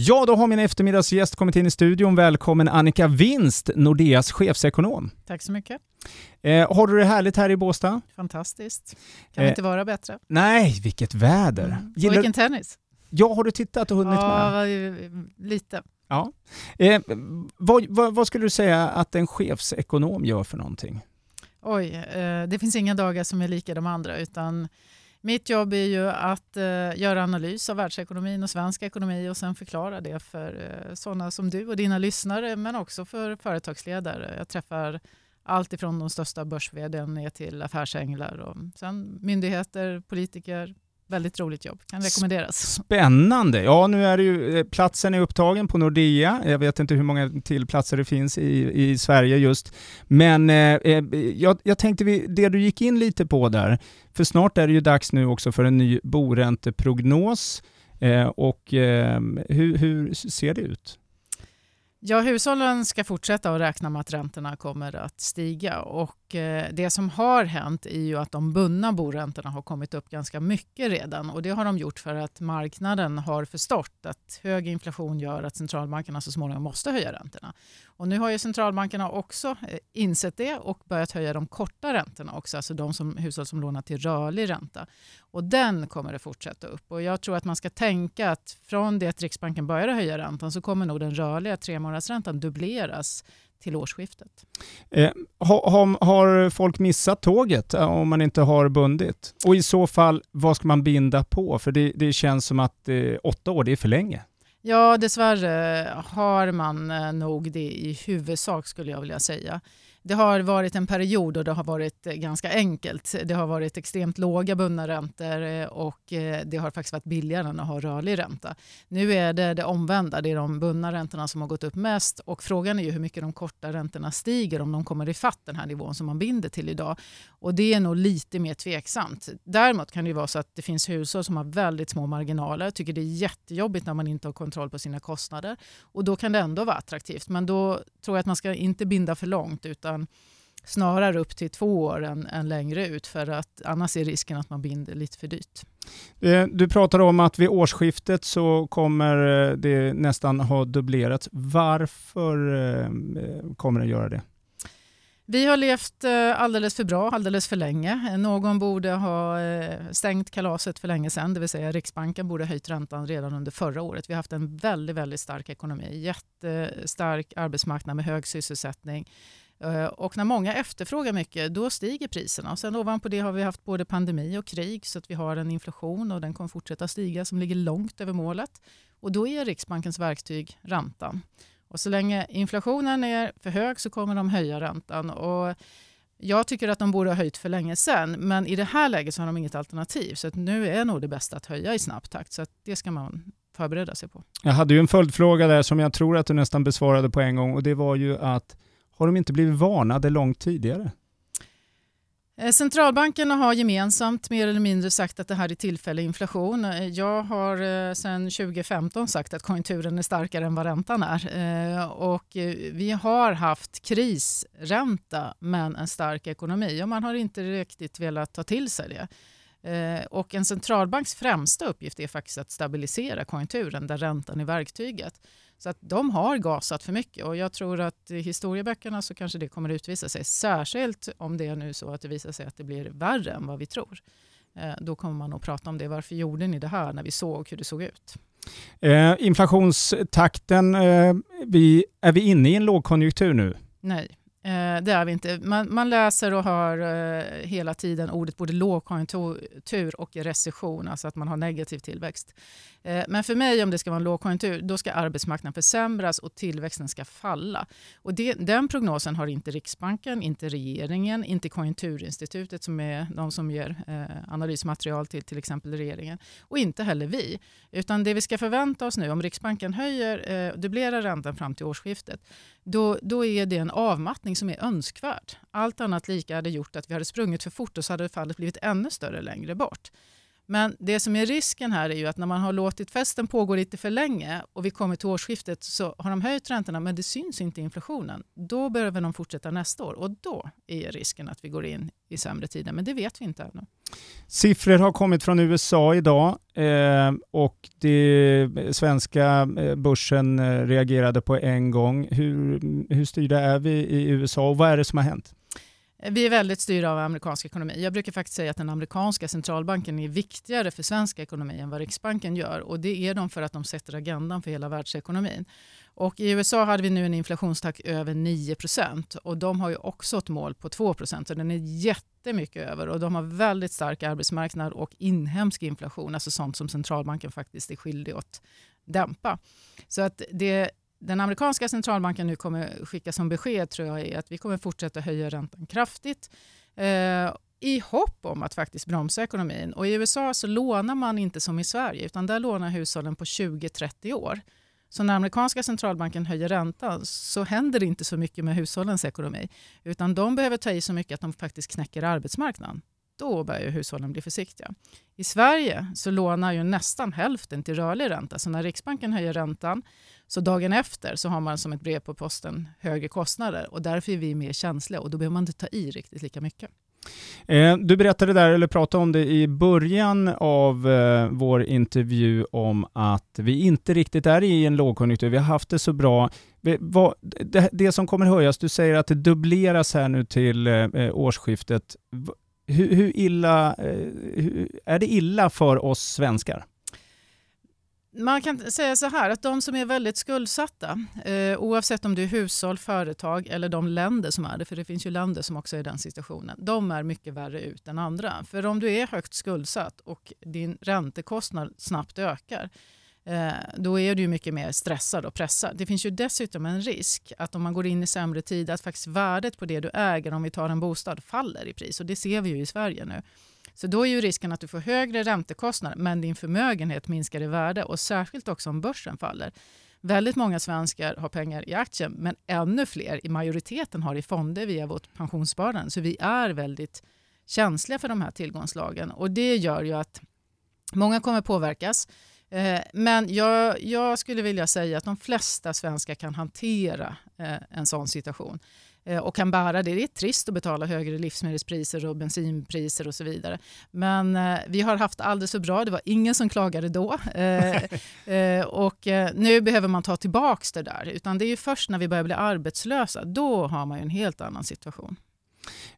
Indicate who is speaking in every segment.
Speaker 1: Ja, då har min eftermiddagsgäst kommit in i studion. Välkommen Annika Winst, Nordeas chefsekonom.
Speaker 2: Tack så mycket.
Speaker 1: Eh, har du det härligt här i Båstad?
Speaker 2: Fantastiskt. Kan
Speaker 1: Eh,
Speaker 2: inte vara bättre.
Speaker 1: Nej, vilket väder.
Speaker 2: Mm. Och
Speaker 1: Gillar...
Speaker 2: vilken tennis.
Speaker 1: Ja, har du tittat och hunnit
Speaker 2: Ja,
Speaker 1: med?
Speaker 2: lite.
Speaker 1: Ja. Eh, vad, vad, vad skulle du säga att en chefsekonom gör för någonting?
Speaker 2: Oj, eh, det finns inga dagar som är lika de andra. utan mitt jobb är ju att eh, göra analys av världsekonomin och svensk ekonomi och sen förklara det för eh, sådana som du och dina lyssnare men också för företagsledare. Jag träffar allt ifrån de största börs ner till affärsänglar och sen myndigheter, politiker. Väldigt roligt jobb, kan rekommenderas.
Speaker 1: Spännande! Ja, nu är det ju, eh, platsen är upptagen på Nordea. Jag vet inte hur många till platser det finns i, i Sverige just. Men eh, eh, jag, jag tänkte vi, det du gick in lite på där, för snart är det ju dags nu också för en ny boränteprognos. Eh, och eh, hur, hur ser det ut?
Speaker 2: Ja, hushållen ska fortsätta att räkna med att räntorna kommer att stiga. Och eh, det som har hänt är ju att de bundna boräntorna har kommit upp ganska mycket redan. Och Det har de gjort för att marknaden har förstått att hög inflation gör att centralbankerna så småningom måste höja räntorna. Och Nu har ju centralbankerna också eh, insett det och börjat höja de korta räntorna också, alltså de som, hushåll som lånar till rörlig ränta. Och Den kommer att fortsätta upp. Och Jag tror att man ska tänka att från det att Riksbanken började höja räntan så kommer nog den rörliga tremånadersräntan dubbleras till årsskiftet.
Speaker 1: Eh, har, ha, har folk missat tåget eh, om man inte har bundit? Och i så fall, vad ska man binda på? För det, det känns som att eh, åtta år, det är för länge.
Speaker 2: Ja, dessvärre har man eh, nog det i huvudsak skulle jag vilja säga. Det har varit en period och det har varit eh, ganska enkelt. Det har varit extremt låga bundna räntor eh, och det har faktiskt varit billigare än att ha rörlig ränta. Nu är det det omvända. Det är de bundna räntorna som har gått upp mest och frågan är ju hur mycket de korta räntorna stiger om de kommer ifatt den här nivån som man binder till idag. Och det är nog lite mer tveksamt. Däremot kan det ju vara så att det finns hushåll som har väldigt små marginaler, tycker det är jättejobbigt när man inte har kontroll kontroll på sina kostnader och då kan det ändå vara attraktivt. Men då tror jag att man ska inte binda för långt utan snarare upp till två år än, än längre ut för att annars är risken att man binder lite för dyrt.
Speaker 1: Eh, du pratar om att vid årsskiftet så kommer eh, det nästan ha dubblerats. Varför eh, kommer det göra det?
Speaker 2: Vi har levt eh, alldeles för bra, alldeles för länge. Någon borde ha eh, stängt kalaset för länge sedan, det vill säga Riksbanken borde ha höjt räntan redan under förra året. Vi har haft en väldigt, väldigt stark ekonomi, jättestark arbetsmarknad med hög sysselsättning. Eh, och när många efterfrågar mycket, då stiger priserna. Och sen ovanpå det har vi haft både pandemi och krig, så att vi har en inflation och den kommer fortsätta stiga som ligger långt över målet. Och då är Riksbankens verktyg räntan. Och så länge inflationen är för hög så kommer de höja räntan. Och jag tycker att de borde ha höjt för länge sedan, men i det här läget så har de inget alternativ. Så nu är nog det bästa att höja i snabb takt. Så det ska man förbereda sig på.
Speaker 1: Jag hade ju en följdfråga där som jag tror att du nästan besvarade på en gång och det var ju att har de inte blivit varnade långt tidigare?
Speaker 2: Eh, centralbankerna har gemensamt mer eller mindre sagt att det här är tillfällig inflation. Eh, jag har eh, sedan 2015 sagt att konjunkturen är starkare än vad räntan är. Och vi har haft krisränta men en stark ekonomi och man har inte riktigt velat ta till sig det. Och en centralbanks främsta uppgift är faktiskt att stabilisera konjunkturen där räntan är verktyget. Så att de har gasat för mycket och jag tror att i historieböckerna så kanske det kommer utvisa sig. Särskilt om det är nu så att det visar sig att det blir värre än vad vi tror. Eh, då kommer man att prata om det. Varför gjorde ni det här när vi såg hur det såg ut?
Speaker 1: Eh, inflationstakten, eh, vi, är vi inne i en lågkonjunktur nu?
Speaker 2: Nej, Eh, det är vi inte. Man, man läser och hör eh, hela tiden ordet både lågkonjunktur och recession, alltså att man har negativ tillväxt. Eh, men för mig, om det ska vara en lågkonjunktur, då ska arbetsmarknaden försämras och tillväxten ska falla. Och det, den prognosen har inte Riksbanken, inte regeringen, inte Konjunkturinstitutet som är de som ger eh, analysmaterial till till exempel regeringen och inte heller vi. Utan det vi ska förvänta oss nu, om Riksbanken höjer, eh, dubblerar räntan fram till årsskiftet, då, då är det en avmattning som är önskvärd. Allt annat lika hade gjort att vi hade sprungit för fort och så hade fallet blivit ännu större längre bort. Men det som är risken här är ju att när man har låtit festen pågå lite för länge och vi kommer till årsskiftet så har de höjt räntorna men det syns inte i inflationen. Då behöver de fortsätta nästa år och då är risken att vi går in i sämre tider. Men det vet vi inte ännu.
Speaker 1: Siffror har kommit från USA idag eh, och det svenska eh, börsen eh, reagerade på en gång. Hur, hur styrda är vi i USA och vad är det som har hänt?
Speaker 2: Vi är väldigt styrda av amerikansk ekonomi. Jag brukar faktiskt säga att den amerikanska centralbanken är viktigare för svensk ekonomi än vad Riksbanken gör. Och Det är de för att de sätter agendan för hela världsekonomin. Och I USA hade vi nu en inflationstakt över 9% och de har ju också ett mål på 2 så den är jättemycket över. Och De har väldigt stark arbetsmarknad och inhemsk inflation, alltså sånt som centralbanken faktiskt är skyldig att dämpa. Så att det den amerikanska centralbanken nu kommer skicka som besked tror jag är att vi kommer fortsätta höja räntan kraftigt eh, i hopp om att faktiskt bromsa ekonomin. Och I USA så lånar man inte som i Sverige utan där lånar hushållen på 20-30 år. Så när amerikanska centralbanken höjer räntan så händer det inte så mycket med hushållens ekonomi utan de behöver ta i så mycket att de faktiskt knäcker arbetsmarknaden då börjar hushållen bli försiktiga. I Sverige så lånar ju nästan hälften till rörlig ränta. Så när Riksbanken höjer räntan, så dagen efter så har man som ett brev på posten högre kostnader och därför är vi mer känsliga och då behöver man inte ta i riktigt lika mycket.
Speaker 1: Eh, du berättade där, eller pratade om det i början av eh, vår intervju om att vi inte riktigt är i en lågkonjunktur. Vi har haft det så bra. Det, som kommer höjas, du säger att det dubbleras här nu till eh, årsskiftet. Hur, hur illa, eh, hur, är det illa för oss svenskar?
Speaker 2: Man kan säga så här att de som är väldigt skuldsatta, eh, oavsett om det är hushåll, företag eller de länder som är det, för det finns ju länder som också är i den situationen, de är mycket värre ut än andra. För om du är högt skuldsatt och din räntekostnad snabbt ökar, Eh, då är du mycket mer stressad och pressad. Det finns ju dessutom en risk att om man går in i sämre tid, att faktiskt värdet på det du äger, om vi tar en bostad, faller i pris. Och det ser vi ju i Sverige nu. Så då är ju risken att du får högre räntekostnader men din förmögenhet minskar i värde och särskilt också om börsen faller. Väldigt många svenskar har pengar i aktier men ännu fler, i majoriteten, har i fonder via vårt pensionssparande. Så vi är väldigt känsliga för de här tillgångslagen och det gör ju att många kommer påverkas. Eh, men jag, jag, skulle vilja säga att de flesta svenskar kan hantera eh, en sån situation. Eh, och kan bära det. Det är trist att betala högre livsmedelspriser och bensinpriser och så vidare. Men eh, vi har haft alldeles för bra. Det var ingen som klagade då. Eh, och nu behöver man ta tillbaka det där. Utan det är först när vi börjar bli arbetslösa, då har man en helt annan situation.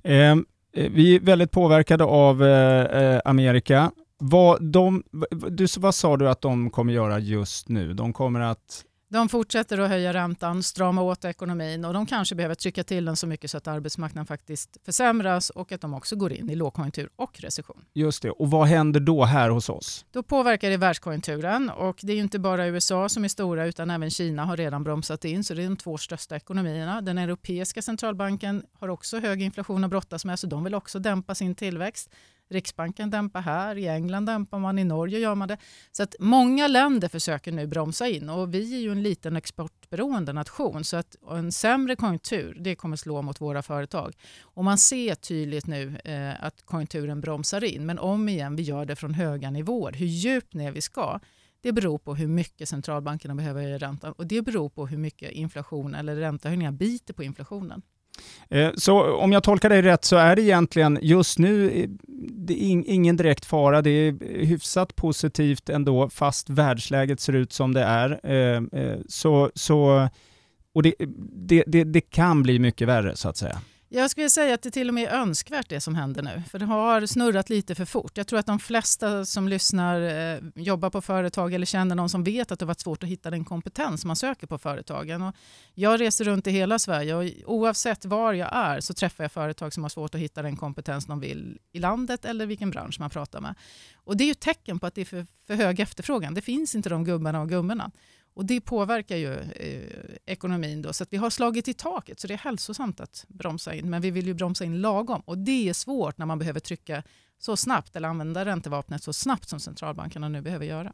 Speaker 1: Ehm, eh, vi är väldigt påverkade av eh, Amerika. Vad, de, du, vad sa du att de kommer göra just nu? De kommer att
Speaker 2: de fortsätter att höja räntan, strama åt ekonomin och de kanske behöver trycka till den så mycket så att arbetsmarknaden faktiskt försämras och att de också går in i lågkonjunktur och recession.
Speaker 1: Just det. Och vad händer då här hos oss?
Speaker 2: Då påverkar det världskonjunkturen och det är inte bara USA som är stora utan även Kina har redan bromsat in så det är de två största ekonomierna. Den europeiska centralbanken har också hög inflation att brottas med så de vill också dämpa sin tillväxt. Riksbanken dämpar här, i England dämpar man, i Norge gör man det. Så att många länder försöker nu bromsa in och vi är ju en liten exportberoende nation så att en sämre konjunktur det kommer slå mot våra företag. Och man ser tydligt nu eh, att konjunkturen bromsar in men om igen, vi gör det från höga nivåer. Hur djupt ner vi ska det beror på hur mycket centralbankerna behöver höja räntan och det beror på hur mycket inflation eller räntehöjningar biter på inflationen.
Speaker 1: Eh, så om jag tolkar dig rätt så är det egentligen just nu eh, det är ingen direkt fara. Det är hyfsat positivt ändå fast världsläget ser ut som det är. Eh, så, så, och det, det, det, det kan bli mycket värre så att säga.
Speaker 2: Jag skulle säga att det till och med är önskvärt det som händer nu. För det har snurrat lite för fort. Jag tror att de flesta som lyssnar eh, jobbar på företag eller känner någon som vet att det varit svårt att hitta den kompetens man söker på företagen. Och jag reser runt i hela Sverige och oavsett var jag är så träffar jag företag som har svårt att hitta den kompetens de vill i landet eller vilken bransch man pratar med. Och det är ju tecken på att det är för, för hög efterfrågan. Det finns inte de gubbarna och gummorna. Och det påverkar ju eh, ekonomin då, så vi har slagit i taket. Så det är hälsosamt att bromsa in, men vi vill ju bromsa in lagom. Och det är svårt när man behöver trycka så snabbt eller använda räntevapnet så snabbt som centralbankerna nu behöver göra.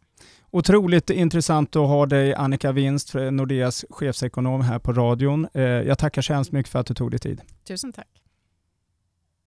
Speaker 1: Otroligt intressant att ha dig Annika Winst, Nordeas chefsekonom här på radion. Eh, jag tackar så hemskt mycket för att du tog dig tid.
Speaker 2: Tusen tack.